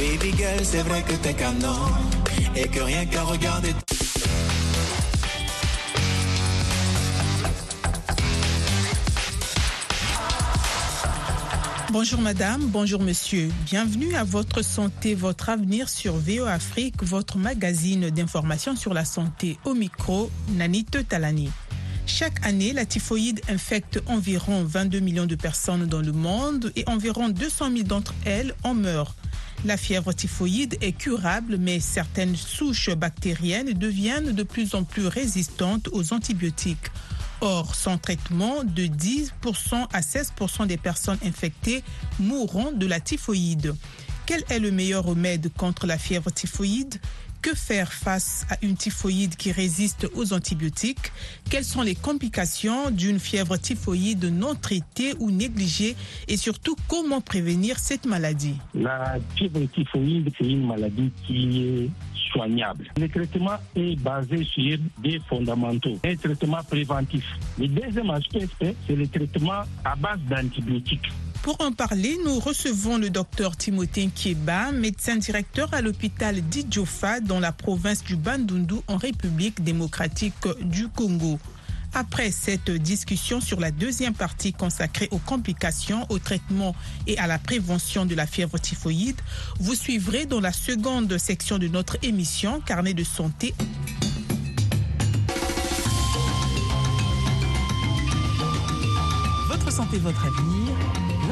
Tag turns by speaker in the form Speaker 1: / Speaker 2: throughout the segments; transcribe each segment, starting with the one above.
Speaker 1: Baby girl, c'est vrai que t'es canon et que rien qu'à regarder.
Speaker 2: Bonjour madame, bonjour monsieur. Bienvenue à votre santé, votre avenir sur VO Afrique, votre magazine d'information sur la santé au micro, Nanite Talani. Chaque année, la typhoïde infecte environ 22 millions de personnes dans le monde et environ 200 000 d'entre elles en meurent. La fièvre typhoïde est curable, mais certaines souches bactériennes deviennent de plus en plus résistantes aux antibiotiques. Or, sans traitement, de 10% à 16% des personnes infectées mourront de la typhoïde. Quel est le meilleur remède contre la fièvre typhoïde? Que faire face à une typhoïde qui résiste aux antibiotiques? Quelles sont les complications d'une fièvre typhoïde non traitée ou négligée? Et surtout, comment prévenir cette maladie?
Speaker 3: La fièvre typhoïde, c'est une maladie qui est soignable. Le traitement est basé sur des fondamentaux. Un traitement préventif. Le deuxième aspect, c'est le traitement à base d'antibiotiques.
Speaker 2: Pour en parler, nous recevons le docteur Timothée Kieba, médecin directeur à l'hôpital d'Idjofa dans la province du Bandundu en République démocratique du Congo. Après cette discussion sur la deuxième partie consacrée aux complications, au traitement et à la prévention de la fièvre typhoïde, vous suivrez dans la seconde section de notre émission Carnet de santé.
Speaker 4: Votre santé, votre avenir,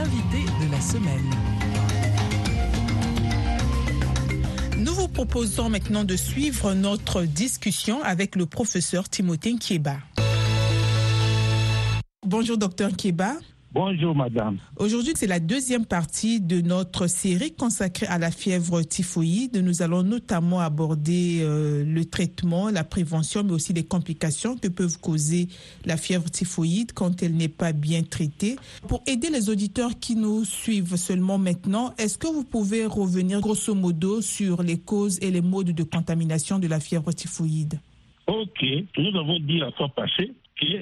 Speaker 4: de la semaine.
Speaker 2: Nous vous proposons maintenant de suivre notre discussion avec le professeur Timothée Kieba. Bonjour, docteur Kieba.
Speaker 3: Bonjour madame.
Speaker 2: Aujourd'hui, c'est la deuxième partie de notre série consacrée à la fièvre typhoïde. Nous allons notamment aborder euh, le traitement, la prévention, mais aussi les complications que peuvent causer la fièvre typhoïde quand elle n'est pas bien traitée. Pour aider les auditeurs qui nous suivent seulement maintenant, est-ce que vous pouvez revenir grosso modo sur les causes et les modes de contamination de la fièvre typhoïde?
Speaker 3: Ok, nous avons dit la fois passée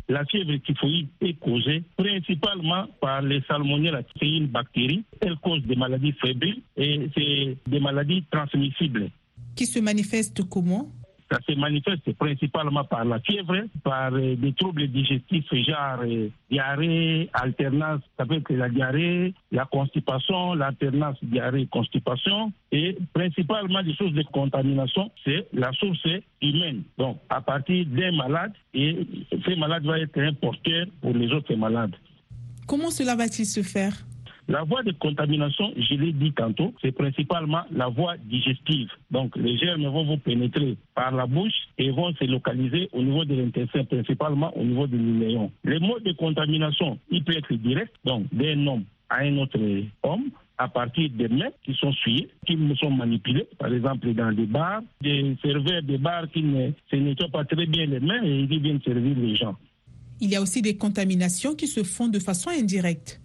Speaker 3: la fièvre typhoïde est causée principalement par les salmonelles. C'est une bactérie. Elle cause des maladies fébriles et c'est des maladies transmissibles.
Speaker 2: Qui se manifestent comment?
Speaker 3: Ça se manifeste principalement par la fièvre, par euh, des troubles digestifs, genre euh, diarrhée, alternance, ça peut être la diarrhée, la constipation, l'alternance diarrhée-constipation, et principalement des sources de contamination, c'est la source humaine. Donc, à partir d'un malade, et ce malade va être un porteur pour les autres malades.
Speaker 2: Comment cela va-t-il se faire?
Speaker 3: La voie de contamination, je l'ai dit tantôt, c'est principalement la voie digestive. Donc les germes vont vous pénétrer par la bouche et vont se localiser au niveau de l'intestin, principalement au niveau du néon. Les modes de contamination, il peut être direct, donc d'un homme à un autre homme, à partir des mains qui sont suivies, qui sont manipulées, par exemple dans des bars, des serveurs des bars qui ne se nettoient pas très bien les mains et qui viennent servir les gens.
Speaker 2: Il y a aussi des contaminations qui se font de façon indirecte.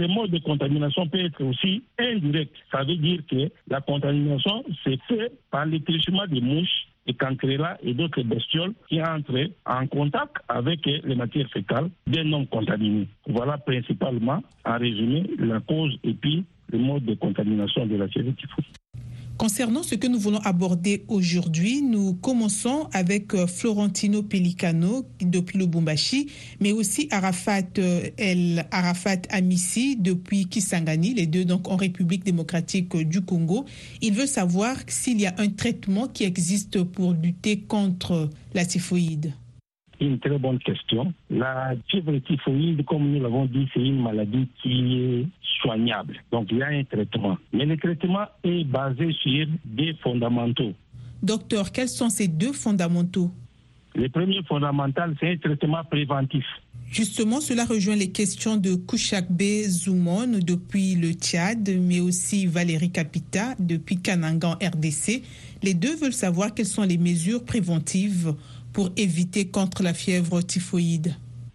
Speaker 3: Le mode de contamination peut être aussi indirect. Ça veut dire que la contamination se fait par l'étrichement des mouches, des cancrelats et d'autres bestioles qui entrent en contact avec les matières fécales des non contaminés. Voilà principalement, en résumé, la cause et puis le mode de contamination de la typhoïde.
Speaker 2: Concernant ce que nous voulons aborder aujourd'hui, nous commençons avec euh, Florentino Pelicano depuis Lubumbashi, mais aussi Arafat euh, El Arafat Amissi depuis Kisangani, les deux donc en République démocratique du Congo. Il veut savoir s'il y a un traitement qui existe pour lutter contre la typhoïde.
Speaker 3: Une très bonne question. La fièvre typhoïde, comme nous l'avons dit, c'est une maladie qui est soignable. Donc il y a un traitement. Mais le traitement est basé sur des fondamentaux.
Speaker 2: Docteur, quels sont ces deux fondamentaux?
Speaker 3: Le premier fondamental, c'est un traitement préventif.
Speaker 2: Justement, cela rejoint les questions de Kouchakbe Zoumon depuis le Tchad, mais aussi Valérie Capita depuis Kanangan, RDC. Les deux veulent savoir quelles sont les mesures préventives pour éviter contre la fièvre typhoïde.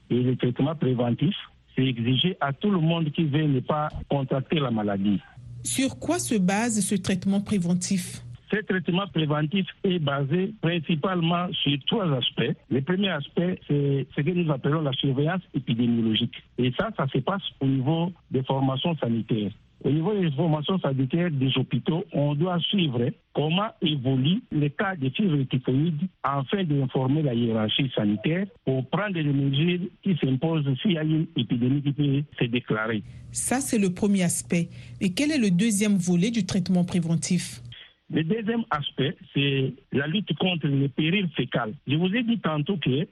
Speaker 3: Et le traitement préventif, c'est exigé à tout le monde qui veut ne pas contracter la maladie.
Speaker 2: Sur quoi se base ce traitement préventif?
Speaker 3: Ce traitement préventif est basé principalement sur trois aspects. Le premier aspect, c'est ce que nous appelons la surveillance épidémiologique. Et ça, ça se passe au niveau des formations sanitaires Au niveau des informations sanitaires des hôpitaux, on doit suivre comment évoluent les cas de fièvre typhoïde afin d'informer la hiérarchie sanitaire pour prendre les mesures qui s'imposent s'il y a une épidémie qui peut se déclarer.
Speaker 2: Ça, c'est le premier aspect. Et quel est le deuxième volet du traitement préventif?
Speaker 3: Le deuxième aspect, c'est la lutte contre les périls fécales. Je vous ai dit tantôt que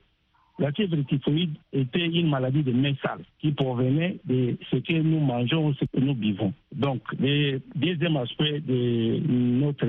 Speaker 3: la fièvre typhoïde était une maladie de main sale qui provenait de ce que nous mangeons, ce que nous vivons. Donc, le deuxième aspect de notre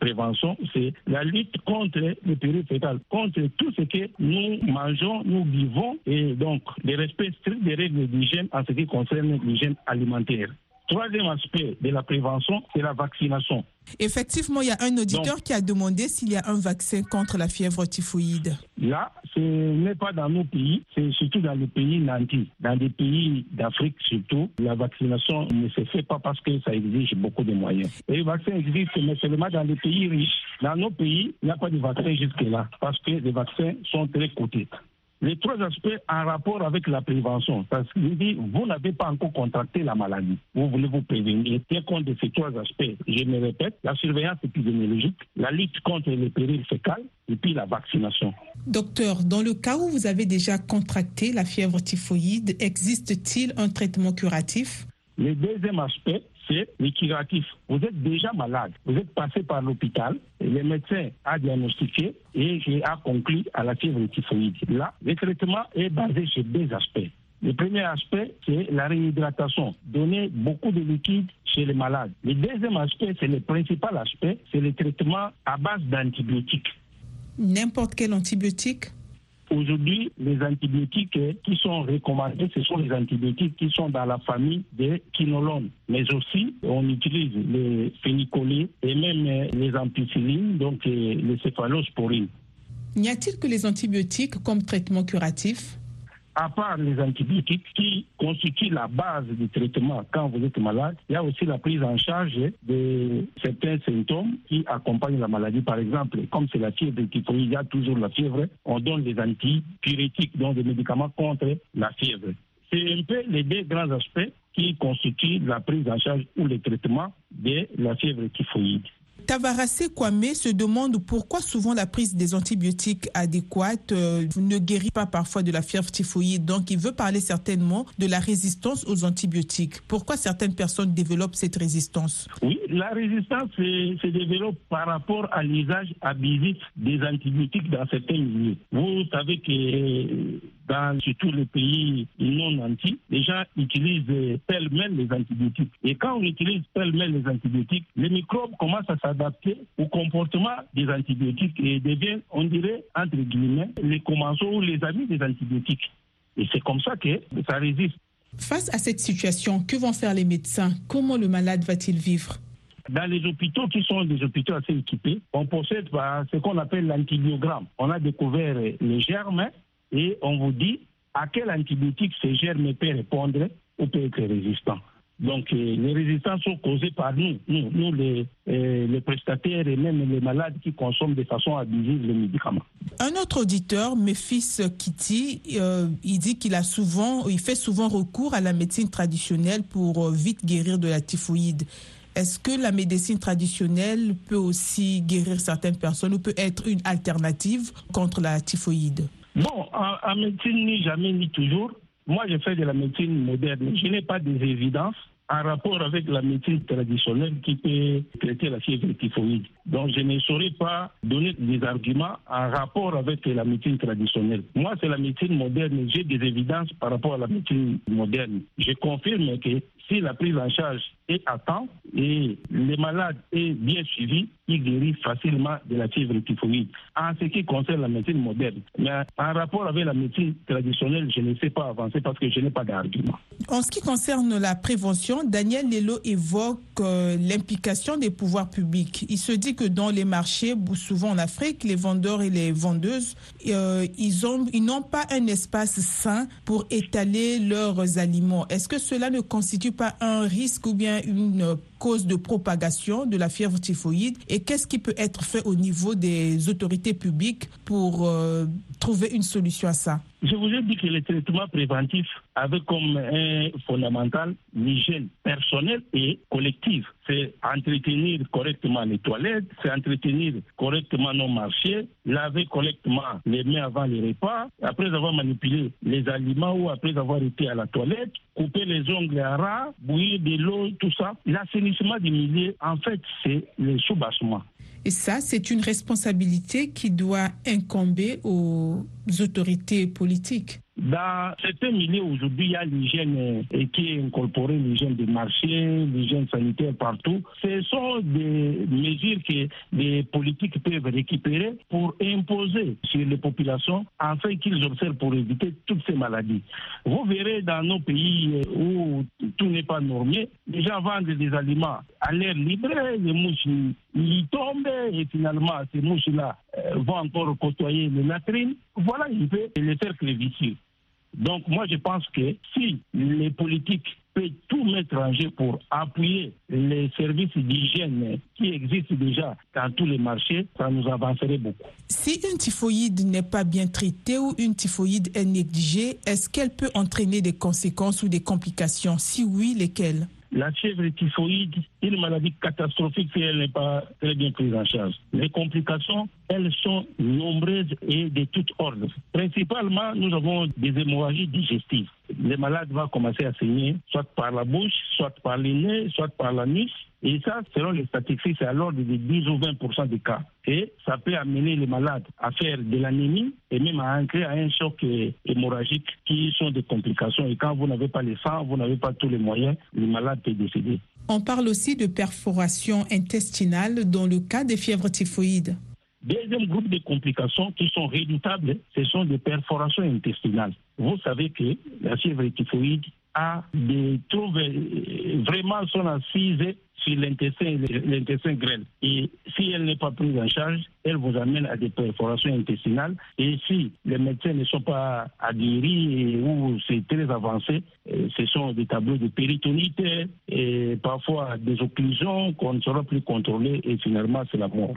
Speaker 3: prévention, c'est la lutte contre périls fécales, contre tout ce que nous mangeons, nous vivons, et donc le respect strict des règles d'hygiène en ce qui concerne l'hygiène alimentaire. Troisième aspect de la prévention, c'est la vaccination.
Speaker 2: Effectivement, il y a un auditeur qui a demandé s'il y a un vaccin contre la fièvre typhoïde.
Speaker 3: Là, ce n'est pas dans nos pays, c'est surtout dans les pays nantis. Dans les pays d'Afrique surtout, la vaccination ne se fait pas parce que ça exige beaucoup de moyens. Et le vaccin existe, mais seulement dans les pays riches. Dans nos pays, il n'y a pas de vaccin jusque-là parce que les vaccins sont très coûteux les trois aspects en rapport avec la prévention. Parce que vous n'avez pas encore contracté la maladie. Vous voulez vous prévenir. Tiens compte de ces trois aspects. Je me répète, la surveillance épidémiologique, la lutte contre les périls fécales et puis la vaccination.
Speaker 2: Docteur, dans le cas où vous avez déjà contracté la fièvre typhoïde, existe-t-il un traitement curatif?
Speaker 3: Le deuxième aspect, c'est le curatif. Vous êtes déjà malade, vous êtes passé par l'hôpital, le médecin a diagnostiqué et a conclu à la fièvre typhoïde. Là, le traitement est basé sur deux aspects. Le premier aspect, c'est la réhydratation. Donner beaucoup de liquide chez les malades. Le deuxième aspect, c'est le principal aspect, c'est le traitement à base d'antibiotiques.
Speaker 2: N'importe quel antibiotique?
Speaker 3: Aujourd'hui, les antibiotiques qui sont recommandés, ce sont les antibiotiques qui sont dans la famille des quinolones. Mais aussi, on utilise les phénicolés et même les ampicillines, donc les céphalosporines.
Speaker 2: N'y a-t-il que les antibiotiques comme traitement curatif?
Speaker 3: À part les antibiotiques qui constituent la base du traitement quand vous êtes malade, il y a aussi la prise en charge de certains symptômes qui accompagnent la maladie. Par exemple, comme c'est la fièvre il y a toujours la fièvre, on donne des antipyrétiques, donc des médicaments contre la fièvre. C'est un peu les deux grands aspects qui constituent la prise en charge ou le traitement de la fièvre typhoïde.
Speaker 2: Tavarase Kwame se demande pourquoi souvent la prise des antibiotiques adéquates euh, ne guérit pas parfois de la fièvre typhoïde. Donc, il veut parler certainement de la résistance aux antibiotiques. Pourquoi certaines personnes développent cette résistance?
Speaker 3: Oui, la résistance se, développe par rapport à l'usage abusif des antibiotiques dans certains milieux. Vous savez que dans tous les pays non nantis, les gens utilisent pêle-mêle les antibiotiques. Et quand on utilise pêle-mêle les antibiotiques, les microbes commencent à s'adapter au comportement des antibiotiques et deviennent, on dirait, entre guillemets, les commensaux ou les amis des antibiotiques. Et c'est comme ça que ça résiste.
Speaker 2: Face à cette situation, que vont faire les médecins? Comment le malade va-t-il vivre?
Speaker 3: Dans les hôpitaux qui sont des hôpitaux assez équipés, on possède ce qu'on appelle l'antibiogramme. On a découvert les germes et on vous dit à quel antibiotique ces germes peuvent répondre ou peuvent être résistants. Donc, euh, les résistances sont causées par nous, nous, les, euh, les, prestataires et même les malades qui consomment de façon abusive les médicaments.
Speaker 2: Un autre auditeur, fils Kitty, euh, il dit qu'il a souvent, il fait souvent recours à la médecine traditionnelle pour vite guérir de la typhoïde. Est-ce que la médecine traditionnelle peut aussi guérir certaines personnes ou peut être une alternative contre la typhoïde?
Speaker 3: Bon, en, médecine, ni jamais, ni toujours. Moi, je fais de la médecine moderne. Je n'ai pas des évidences en rapport avec la médecine traditionnelle qui peut traiter la fièvre typhoïde. Donc, je ne saurais pas donner des arguments en rapport avec la médecine traditionnelle. Moi, c'est la médecine moderne. J'ai des évidences par rapport à la médecine moderne. Je confirme que si la prise en charge est à temps et les malades est bien suivi, il guérit facilement de la fièvre typhoïde. En ce qui concerne la médecine moderne, mais en rapport avec la médecine traditionnelle, je ne sais pas avancer parce que je n'ai pas d'argument.
Speaker 2: En ce qui concerne la prévention, Daniel Lelo évoque euh, l'implication des pouvoirs publics. Il se dit que dans les marchés, souvent en Afrique, les vendeurs et les vendeuses, euh, ils ont, ils n'ont pas un espace sain pour étaler leurs aliments. Est-ce que cela ne constitue pas un risque ou bien une cause de propagation de la fièvre typhoïde et qu'est-ce qui peut être fait au niveau des autorités publiques pour euh, trouver une solution à ça?
Speaker 3: Je vous ai dit que le traitement préventif avait comme un fondamental l'hygiène personnelle et collective. C'est entretenir correctement les toilettes, c'est entretenir correctement nos marchés, laver correctement les mains avant les repas, après avoir manipulé les aliments ou après avoir été à la toilette, couper les ongles à ras, bouillir de l'eau, tout ça. L'assainissement des milieux, en fait, c'est le soubassement.
Speaker 2: Et ça, c'est une responsabilité qui doit incomber aux autorités politiques.
Speaker 3: Dans certains milieux aujourd'hui, il y a l'hygiène qui est incorporée, l'hygiène des marchés, l'hygiène sanitaire partout. Ce sont des mesures que les politiques peuvent récupérer pour imposer sur les populations afin qu'ils observent pour éviter toutes ces maladies. Vous verrez dans nos pays où tout n'est pas normé, les gens vendent des aliments à l'air libre, les mouches y tombent et finalement ces mouches-là euh, vont encore côtoyer les latrines. Voilà un peu les cercles vicieux. Donc moi je pense que si les politiques peuvent tout mettre en jeu pour appuyer les services d'hygiène qui existent déjà dans tous les marchés, ça nous avancerait beaucoup.
Speaker 2: Si une typhoïde n'est pas bien traitée ou une typhoïde est négligée, est-ce qu'elle peut entraîner des conséquences ou des complications? Si oui, lesquelles?
Speaker 3: La fièvre typhoïde est une maladie catastrophique si elle n'est pas très bien prise en charge. Les complications, elles sont nombreuses et de toutes ordres. Principalement, nous avons des hémorragies digestives. Les malades vont commencer à saigner, soit par la bouche, soit par les nez, soit par la nuque. Et ça, selon les statistiques, c'est à l'ordre de 10 ou 20% des cas. Et ça peut amener les malades à faire de l'anémie et même à entrer à un choc hémorragique qui sont des complications. Et quand vous n'avez pas les sang, vous n'avez pas tous les moyens, le malade peut décéder.
Speaker 2: On parle aussi de perforation intestinale dans le cas des fièvres typhoïdes.
Speaker 3: Deuxième groupe de complications qui sont redoutables, ce sont des perforations intestinales. Vous savez que la fièvre typhoïde a des troubles vraiment sont assises sur l'intestin, l'intestin grêle. Et si elle n'est pas prise en charge, elle vous amène à des perforations intestinales. Et si les médecins ne sont pas aguerris ou c'est très avancé, euh, ce sont des tableaux de péritonite et parfois des occlusions qu'on ne saura plus contrôler et finalement c'est la mort.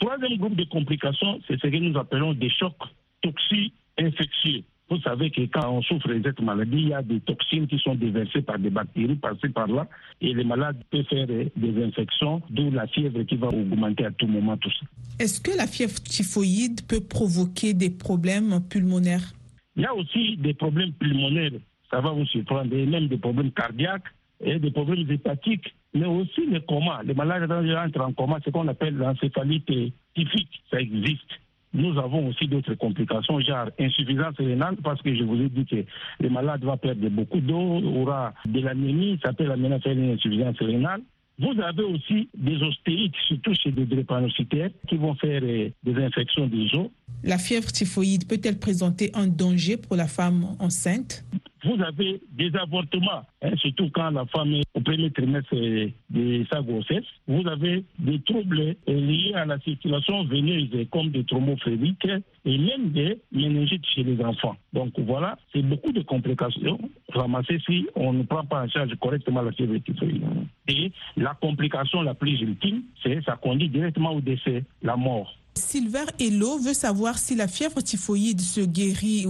Speaker 3: Troisième groupe de complications, c'est ce que nous appelons des chocs toxiques infectieux. Vous savez que quand on souffre de cette maladie, il y a des toxines qui sont déversées par des bactéries par-ci par-là et les malades peuvent faire des infections, d'où la fièvre qui va augmenter à tout moment tout ça.
Speaker 2: Est-ce que la fièvre typhoïde peut provoquer des problèmes pulmonaires?
Speaker 3: Il y a aussi des problèmes pulmonaires, ça va vous surprendre, et même des problèmes cardiaques et des problèmes hépatiques, mais aussi le coma. Les malades entrent en coma, ce qu'on appelle l'encéphalite typique, ça existe. Nous avons aussi d'autres complications, genre insuffisance rénale, parce que je vous ai dit que le malade va perdre beaucoup d'eau, aura de l'anémie, ça peut l'amener à faire une insuffisance rénale. Vous avez aussi des ostéites, surtout chez des drépanocytaires, qui vont faire euh, des infections des os.
Speaker 2: La fièvre typhoïde peut-elle présenter un danger pour la femme enceinte?
Speaker 3: Vous avez des avortements, hein, surtout quand la femme est au premier trimestre de sa grossesse. Vous avez des troubles liés à la circulation veineuse, comme des thrombophébiques et même des méningites chez les enfants. Donc voilà, c'est beaucoup de complications ramassées si on ne prend pas en charge correctement la typhoïde. Et la complication la plus ultime, c'est ça conduit directement au décès, la mort.
Speaker 2: Sylvain Hello veut savoir si la fièvre typhoïde se guérit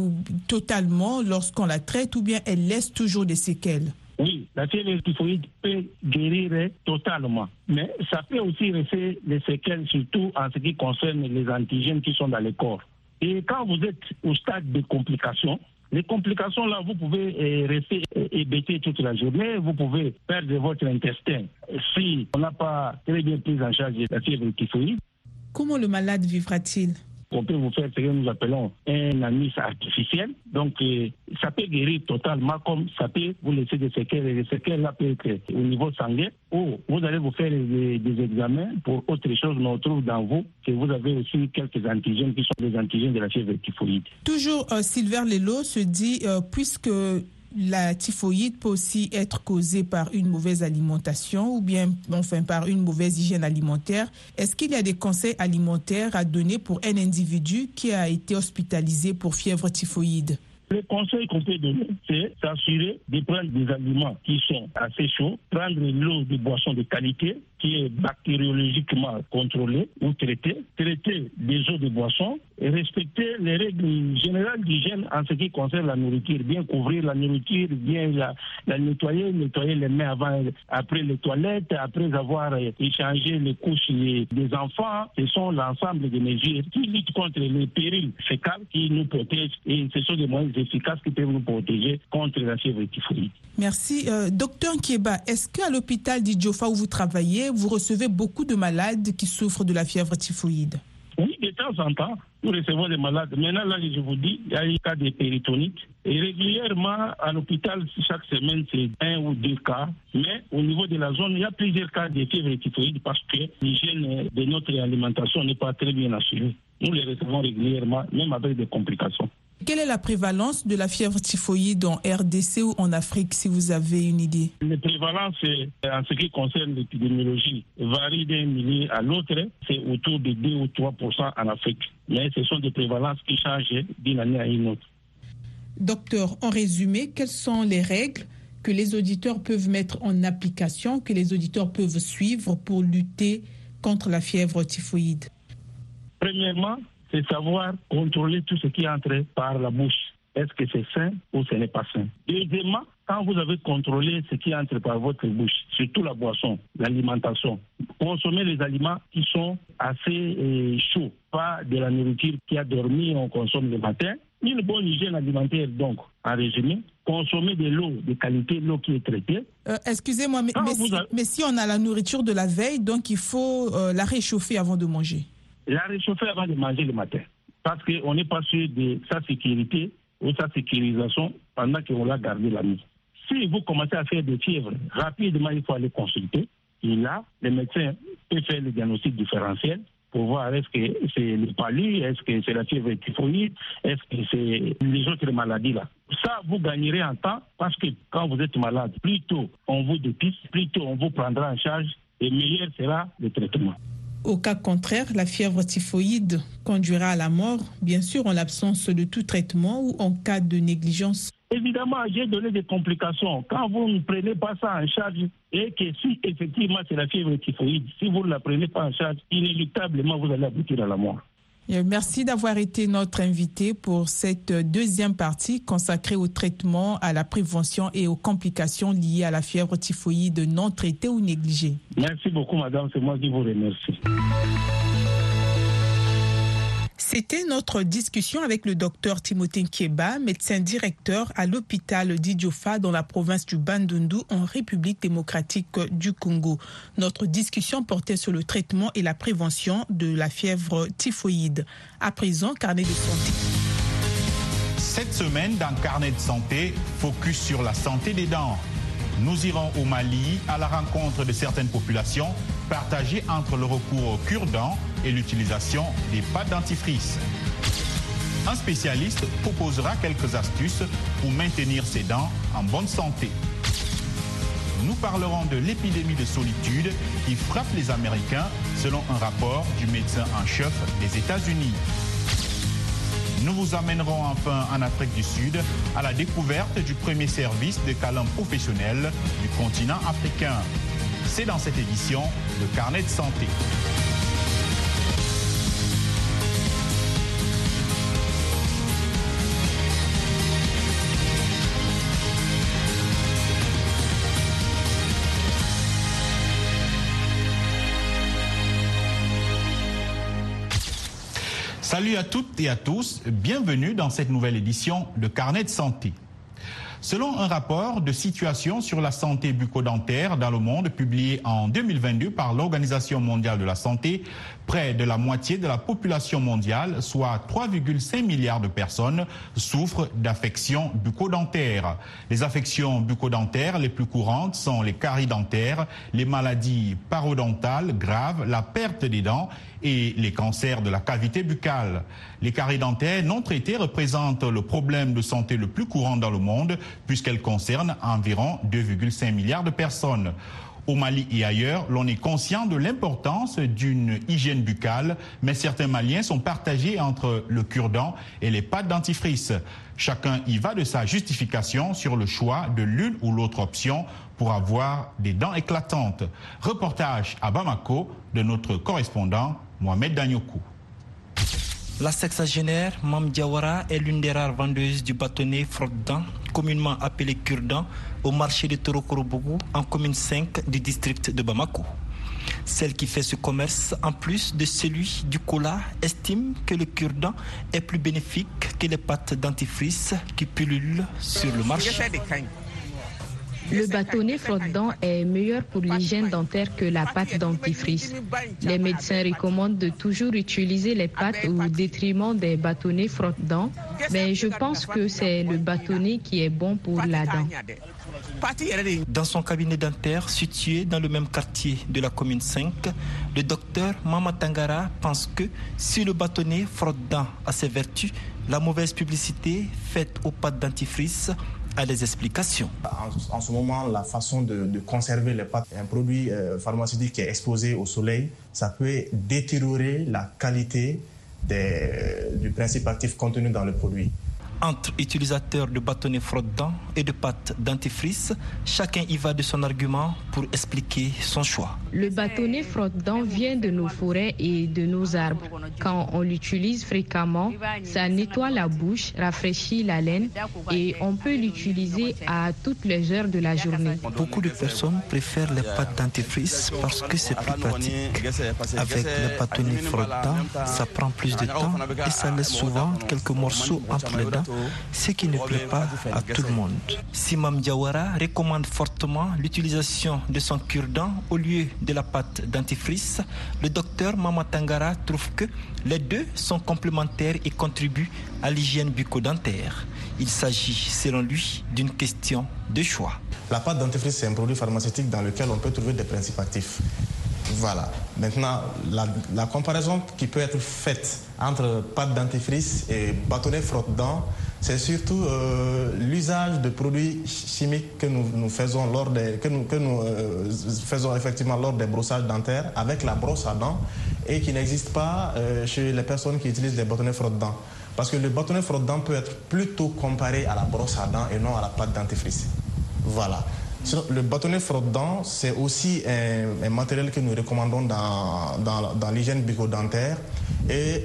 Speaker 2: totalement lorsqu'on la traite ou bien elle laisse toujours des séquelles.
Speaker 3: Oui, la fièvre typhoïde peut guérir totalement, mais ça peut aussi rester des séquelles, surtout en ce qui concerne les antigènes qui sont dans le corps. Et quand vous êtes au stade de complications, les complications là, vous pouvez euh, rester hébété toute la journée, vous pouvez perdre votre intestin si on n'a pas très bien pris en charge la fièvre typhoïde.
Speaker 2: Comment le malade vivra-t-il
Speaker 3: on peut vous faire ce que nous appelons un anis artificiel. Donc, euh, ça peut guérir totalement comme ça peut vous laisser des séquelles. Et les séquelles là peuvent être au niveau sanguin ou vous allez vous faire des, examens pour autre chose, mais on trouve dans vous que vous avez aussi quelques antigènes qui sont des antigènes de la fièvre typhoïde.
Speaker 2: Toujours, euh, Sylvain Lelo se dit, euh, puisque la typhoïde peut aussi être causée par une mauvaise alimentation ou bien enfin par une mauvaise hygiène alimentaire. Est-ce qu'il y a des conseils alimentaires à donner pour un individu qui a été hospitalisé pour fièvre typhoïde?
Speaker 3: Le conseil qu'on peut donner, c'est s'assurer de prendre des aliments qui sont assez chauds, prendre l'eau de boissons de qualité qui est bactériologiquement contrôlée ou traitée, traiter les eaux de boisson et respecter les règles générales d'hygiène en ce qui concerne la nourriture. Bien couvrir la nourriture, bien la, nettoyer, nettoyer les mains avant, après les toilettes, après avoir échangé les couches des enfants. Ce sont l'ensemble des mesures qui luttent contre les périls fécales qui nous protègent et ce sont des moyens efficaces qui peuvent nous protéger contre la fièvre typhoïde.
Speaker 2: Merci. Euh, docteur Kieba, est-ce qu'à l'hôpital d'Idjofa où vous travaillez, vous recevez beaucoup de malades qui souffrent de la fièvre typhoïde
Speaker 3: Oui, de temps en temps, nous recevons des malades. Maintenant, là, je vous dis, il y a un cas de péritonite. Et régulièrement, à l'hôpital, chaque semaine, c'est un ou deux cas. Mais au niveau de la zone, il y a plusieurs cas de fièvre typhoïde parce que l'hygiène de notre alimentation n'est pas très bien assurée. Nous les recevons régulièrement, même avec des complications.
Speaker 2: Quelle est la prévalence de la fièvre typhoïde en RDC ou en Afrique, si vous avez une idée?
Speaker 3: La prévalence, en ce qui concerne l'épidémiologie, varie d'un millier à l'autre. C'est autour de 2 ou 3 en Afrique. Mais ce sont des prévalences qui changent d'une année à une autre.
Speaker 2: Docteur, en résumé, quelles sont les règles que les auditeurs peuvent mettre en application, que les auditeurs peuvent suivre pour lutter contre la fièvre typhoïde?
Speaker 3: Premièrement, c'est savoir contrôler tout ce qui entre par la bouche. Est-ce que c'est sain ou ce n'est pas sain? Deuxièmement, quand vous avez contrôlé ce qui entre par votre bouche, surtout la boisson, l'alimentation, consommez les aliments qui sont assez euh, chauds, pas de la nourriture qui a dormi, on consomme le matin. Une bonne hygiène alimentaire, donc, en résumé, consommer de l'eau de qualité, l'eau qui est traitée.
Speaker 2: Euh, Excusez-moi, mais, mais, si, mais, si, on a la nourriture de la veille, donc il faut euh, la réchauffer avant de manger
Speaker 3: la réchauffer avant de manger le matin. Parce qu'on n'est pas sûr de sa sécurité ou sa sécurisation pendant qu'on l'a gardé la nuit. Si vous commencez à faire des fièvres, rapidement, il faut aller consulter. Et là, le médecin peut faire le diagnostic différentiel pour voir est-ce que c'est le palu, est-ce que c'est la fièvre typhoïde, est-ce que c'est les autres maladies là. Ça, vous gagnerez en temps parce que quand vous êtes malade, plus tôt on vous dépiste, plus tôt on vous prendra en charge et meilleur sera le traitement.
Speaker 2: Au cas contraire, la fièvre typhoïde conduira à la mort, bien sûr en l'absence de tout traitement ou en cas de négligence.
Speaker 3: Évidemment, j'ai donné des complications. Quand vous ne prenez pas ça en charge et que si effectivement c'est la fièvre typhoïde, si vous ne la prenez pas en charge, inéluctablement vous allez aboutir à la mort.
Speaker 2: Merci d'avoir été notre invité pour cette deuxième partie consacrée au traitement, à la prévention et aux complications liées à la fièvre typhoïde non traitée ou négligée.
Speaker 3: Merci beaucoup, madame. C'est moi qui vous remercie.
Speaker 2: C'était notre discussion avec le docteur Timothée Kieba, médecin directeur à l'hôpital d'Idjofa dans la province du Bandundu en République démocratique du Congo. Notre discussion portait sur le traitement et la prévention de la fièvre typhoïde. À présent, carnet de santé.
Speaker 5: Cette semaine, dans Carnet de santé, focus sur la santé des dents. Nous irons au Mali à la rencontre de certaines populations partagées entre le recours au cure-dents et l'utilisation des pâtes dentifrice. Un spécialiste proposera quelques astuces pour maintenir ses dents en bonne santé. Nous parlerons de l'épidémie de solitude qui frappe les Américains selon un rapport du médecin en chef des États-Unis. Nous vous amènerons enfin en Afrique du Sud à la découverte du premier service de câlin professionnel du continent africain. C'est dans cette édition de Carnet de santé. Salut à toutes et à tous, bienvenue dans cette nouvelle édition de Carnet de santé. Selon un rapport de situation sur la santé bucco-dentaire dans le monde publié en 2022 par l'Organisation mondiale de la santé, près de la moitié de la population mondiale, soit 3,5 milliards de personnes, souffrent d'affections bucco-dentaires. Les affections bucco-dentaires les plus courantes sont les caries dentaires, les maladies parodontales graves, la perte des dents et les cancers de la cavité buccale. Les caries dentaires non traitées représentent le problème de santé le plus courant dans le monde puisqu'elles concernent environ 2,5 milliards de personnes. Au Mali et ailleurs, l'on est conscient de l'importance d'une hygiène buccale, mais certains Maliens sont partagés entre le cure-dent et les pâtes dentifrice. Chacun y va de sa justification sur le choix de l'une ou l'autre option pour avoir des dents éclatantes. Reportage à Bamako de notre correspondant Mohamed Danyoku.
Speaker 6: La sexagénaire Mam Diawara est l'une des rares vendeuses du bâtonnet frottant, communément appelé cure-dent, au marché de Torokorobougou, en commune 5 du district de Bamako. Celle qui fait ce commerce, en plus de celui du cola, estime que le cure-dent est plus bénéfique que les pâtes dentifrice qui pullulent sur le marché.
Speaker 7: Le bâtonnet frottant est meilleur pour l'hygiène dentaire que la pâte dentifrice. Les médecins recommandent de toujours utiliser les pâtes au détriment des bâtonnets frottants, mais je pense que c'est le bâtonnet qui est bon pour la dent.
Speaker 6: Dans son cabinet dentaire situé dans le même quartier de la commune 5, le docteur Mama Tangara pense que si le bâtonnet frottant a ses vertus, la mauvaise publicité faite aux pâtes dentifrice a des explications.
Speaker 8: En, ce moment, la façon de, conserver les pâtes, un produit euh, pharmaceutique qui est exposé au soleil, ça peut détériorer la qualité du principe actif contenu dans le produit
Speaker 6: entre utilisateurs de bâtonnets frottants et de pâtes dentifrice, chacun y va de son argument pour expliquer son choix.
Speaker 7: Le bâtonnet frottant vient de nos forêts et de nos arbres. Quand on l'utilise fréquemment, ça nettoie la bouche, rafraîchit la laine et on peut l'utiliser à toutes les heures de la journée.
Speaker 6: Beaucoup de personnes préfèrent les pâtes dentifrice parce que c'est plus pratique. Avec le bâtonnet frottant, ça prend plus de temps et ça laisse souvent quelques morceaux entre les dents ce qui ne plaît pas à tout le monde. Simam Diawara recommande fortement l'utilisation de son cure-dent au lieu de la pâte dentifrice. Le docteur Mamatangara trouve que les deux sont complémentaires et contribuent à l'hygiène bucco-dentaire. Il s'agit, selon lui, d'une question de choix.
Speaker 8: La pâte dentifrice, c'est un produit pharmaceutique dans lequel on peut trouver des principes actifs. Voilà. Maintenant, la, comparaison qui peut être faite entre pâte dentifrice et bâtonnet frotte-dents, c'est surtout euh, l'usage de produits chimiques que nous, faisons lors des, que nous, euh, faisons effectivement lors des brossages dentaires avec la brosse à dents et qui n'existe pas euh, chez les personnes qui utilisent des bâtonnets frotte-dents. Parce que le bâtonnet frotte-dents peut être plutôt comparé à la brosse à dents et non à la pâte dentifrice. Voilà. Le bâtonnet frottant, c'est aussi un, matériel que nous recommandons dans, dans, l'hygiène bucco-dentaire et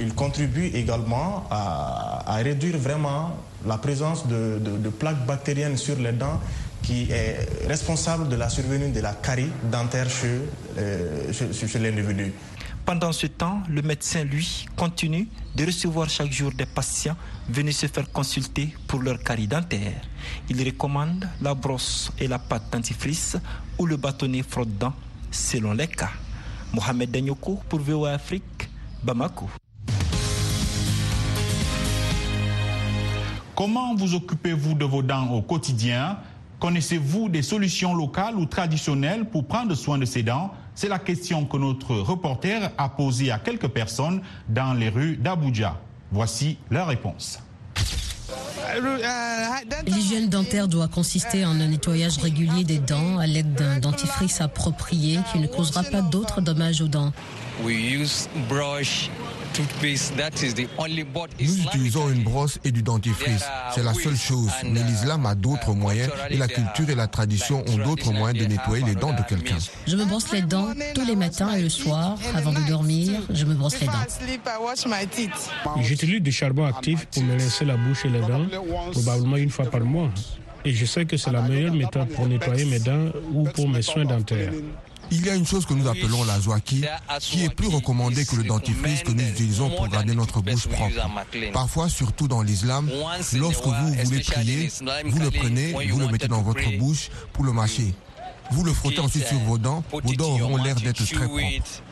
Speaker 8: il contribue également à, réduire vraiment la présence de, plaques bactériennes sur les dents qui est responsable de la survenue de la carie dentaire chez, euh, chez l'individu.
Speaker 6: Pendant ce temps, le médecin, lui, continue de recevoir chaque jour des patients venus se faire consulter pour leur carie dentaire. Il recommande la brosse et la pâte dentifrice ou le bâtonnet frottant selon les cas. Mohamed Danyoko pour VOA Afrique, Bamako.
Speaker 5: Comment vous occupez-vous de vos dents au quotidien? Connaissez-vous des solutions locales ou traditionnelles pour prendre soin de ces dents? C'est la question que notre reporter a posée à quelques personnes dans les rues d'Abuja. Voici leur réponse.
Speaker 9: L'hygiène dentaire doit consister en un nettoyage régulier des dents à l'aide d'un dentifrice approprié qui ne causera pas d'autres dommages aux dents.
Speaker 10: Nous utilisons une brosse et du dentifrice. C'est la seule chose. Mais l'islam a d'autres moyens et la culture et la tradition ont d'autres moyens de nettoyer les dents de quelqu'un.
Speaker 9: Je me brosse les dents tous les matins et le soir. Avant de dormir, je me brosse les dents.
Speaker 11: J'utilise du charbon actif pour me rincer la bouche et les dents, probablement une fois par mois. Et je sais que c'est la meilleure méthode pour nettoyer mes dents ou pour mes soins dentaires.
Speaker 10: Il y a une chose que nous appelons la zoaki, qui est plus recommandée que le dentifrice que nous utilisons pour garder notre bouche propre. Parfois, surtout dans l'islam, lorsque vous voulez prier, vous le prenez, vous le mettez dans votre bouche pour le mâcher. Vous le frottez ensuite sur vos dents, vos dents auront l'air d'être très propres.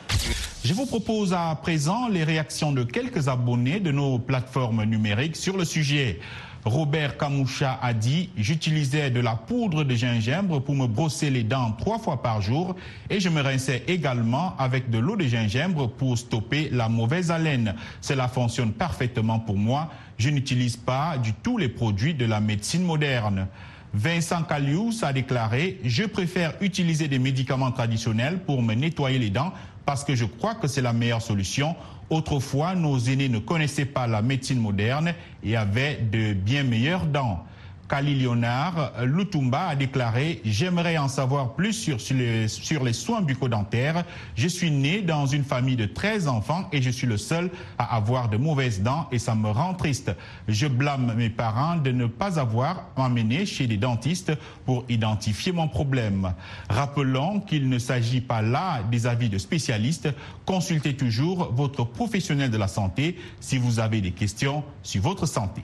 Speaker 5: Je vous propose à présent les réactions de quelques abonnés de nos plateformes numériques sur le sujet. Robert Kamoucha a dit J'utilisais de la poudre de gingembre pour me brosser les dents trois fois par jour et je me rinçais également avec de l'eau de gingembre pour stopper la mauvaise haleine. Cela fonctionne parfaitement pour moi. Je n'utilise pas du tout les produits de la médecine moderne. Vincent Calius a déclaré Je préfère utiliser des médicaments traditionnels pour me nettoyer les dents parce que je crois que c'est la meilleure solution. Autrefois, nos aînés ne connaissaient pas la médecine moderne et avaient de bien meilleures dents. Kali Leonard Lutumba a déclaré J'aimerais en savoir plus sur, sur, les, sur les soins bucco-dentaires. Je suis né dans une famille de 13 enfants et je suis le seul à avoir de mauvaises dents et ça me rend triste. Je blâme mes parents de ne pas avoir emmené chez des dentistes pour identifier mon problème. Rappelons qu'il ne s'agit pas là des avis de spécialistes. Consultez toujours votre professionnel de la santé si vous avez des questions sur votre santé.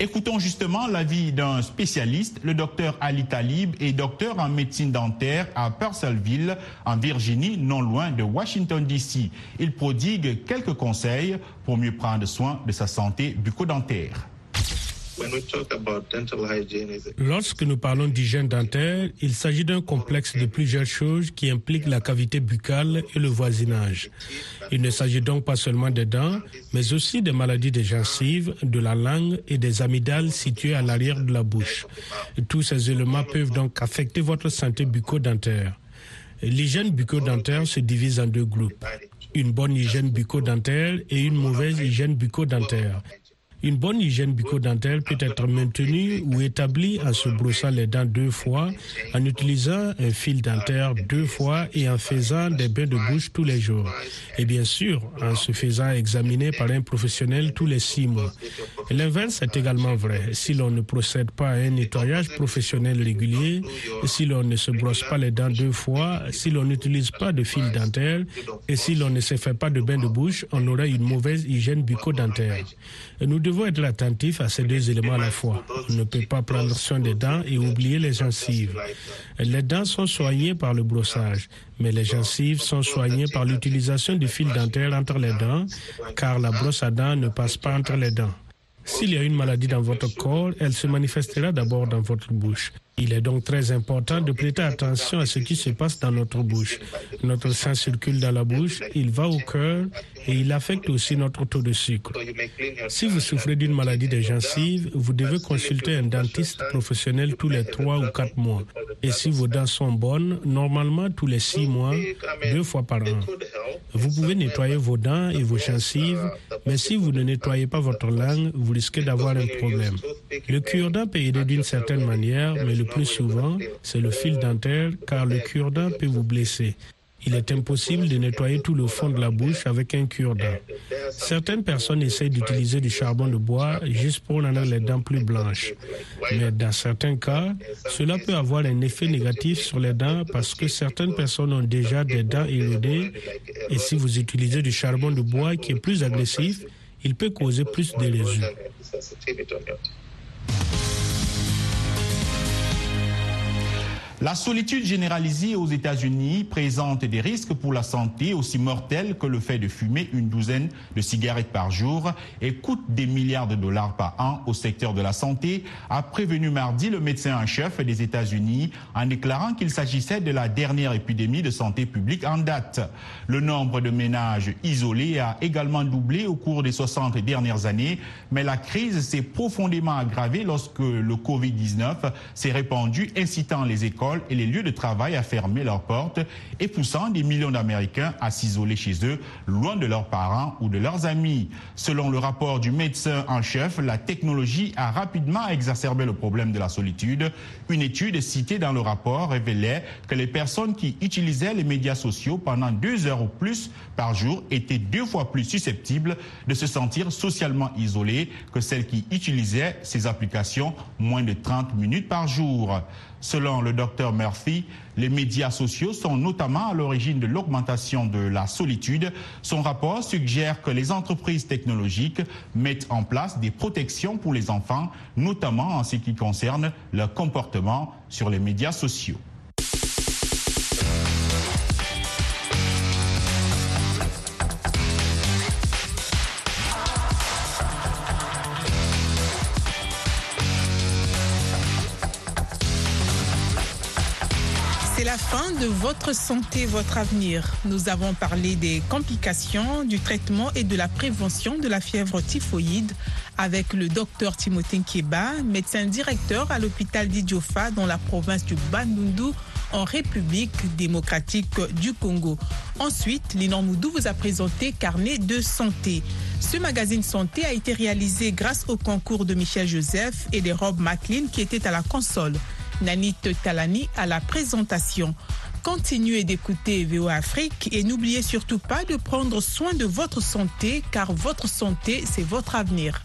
Speaker 5: Écoutons justement l'avis d'un spécialiste, le docteur Ali Talib est docteur en médecine dentaire à Purcellville, en Virginie, non loin de Washington, D.C. Il prodigue quelques conseils pour mieux prendre soin de sa santé bucco-dentaire.
Speaker 11: Lorsque nous parlons d'hygiène dentaire, il s'agit d'un complexe de plusieurs choses qui impliquent la cavité buccale et le voisinage. Il ne s'agit donc pas seulement des dents, mais aussi des maladies des gencives, de la langue et des amygdales situées à l'arrière de la bouche. tous ces éléments peuvent donc affecter votre santé bucco-dentaire. L'hygiène bucco-dentaire se divise en deux groupes. Une bonne hygiène bucco-dentaire et une mauvaise hygiène bucco-dentaire. Une bonne hygiène bucco-dentaire peut être maintenue ou établie en se brossant les dents deux fois, en utilisant un fil dentaire deux fois et en faisant des bains de bouche tous les jours. Et bien sûr, en se faisant examiner par un professionnel tous les six mois. L'inverse est également vrai. Si l'on ne procède pas à un nettoyage professionnel régulier, si l'on ne se brosse pas les dents deux fois, si l'on n'utilise pas de fil dentaire et si l'on ne se fait pas de bain de bouche, on aura une mauvaise hygiène bucco-dentaire. Nous devons être attentifs à ces deux éléments à la fois. On ne peut pas prendre soin des dents et oublier les gencives. Les dents sont soignées par le brossage, mais les gencives sont soignées par l'utilisation du fil dentaire entre les dents, car la brosse à dents ne passe pas entre les dents. S'il y a une maladie dans votre corps, elle se manifestera d'abord dans votre bouche. Il est donc très important de prêter attention à ce qui se passe dans notre bouche. Notre sang circule dans la bouche, il va au cœur et il affecte aussi notre taux de sucre. Si vous souffrez d'une maladie des gencives, vous devez consulter un dentiste professionnel tous les trois ou quatre mois. Et si vos dents sont bonnes, normalement tous les six mois, deux fois par an. Vous pouvez nettoyer vos dents et vos gencives, mais si vous ne nettoyez pas votre langue, vous risquez d'avoir un problème. Le cure-dent peut aider d'une certaine manière, mais le plus souvent, c'est le fil dentaire car le cure-dent peut vous blesser. Il est impossible de nettoyer tout le fond de la bouche avec un cure-dent. Certaines personnes essayent d'utiliser du charbon de bois juste pour rendre les dents plus blanches. Mais dans certains cas, cela peut avoir un effet négatif sur les dents parce que certaines personnes ont déjà des dents érodées et si vous utilisez du charbon de bois qui est plus agressif, il peut causer plus de
Speaker 5: La solitude généralisée aux États-Unis présente des risques pour la santé aussi mortels que le fait de fumer une douzaine de cigarettes par jour et coûte des milliards de dollars par an au secteur de la santé, a prévenu mardi le médecin en chef des États-Unis en déclarant qu'il s'agissait de la dernière épidémie de santé publique en date. Le nombre de ménages isolés a également doublé au cours des 60 dernières années, mais la crise s'est profondément aggravée lorsque le Covid-19 s'est répandu, incitant les écoles et les lieux de travail à fermer leurs portes et poussant des millions d'Américains à s'isoler chez eux, loin de leurs parents ou de leurs amis. Selon le rapport du médecin en chef, la technologie a rapidement exacerbé le problème de la solitude. Une étude citée dans le rapport révélait que les personnes qui utilisaient les médias sociaux pendant deux heures ou plus par jour étaient deux fois plus susceptibles de se sentir socialement isolées que celles qui utilisaient ces applications moins de 30 minutes par jour. Selon le docteur Murphy, les médias sociaux sont notamment à l'origine de l'augmentation de la solitude. Son rapport suggère que les entreprises technologiques mettent en place des protections pour les enfants, notamment en ce qui concerne leur comportement sur les médias sociaux.
Speaker 2: Fin de votre santé, votre avenir. Nous avons parlé des complications, du traitement et de la prévention de la fièvre typhoïde avec le docteur Timothée Kieba, médecin directeur à l'hôpital d'Idjofa dans la province du Bandundu en République démocratique du Congo. Ensuite, Linon Moudou vous a présenté Carnet de santé. Ce magazine santé a été réalisé grâce au concours de Michel Joseph et de Rob McLean qui étaient à la console. Nanit Talani à la présentation. Continuez d'écouter VO Afrique et n'oubliez surtout pas de prendre soin de votre santé car votre santé, c'est votre avenir.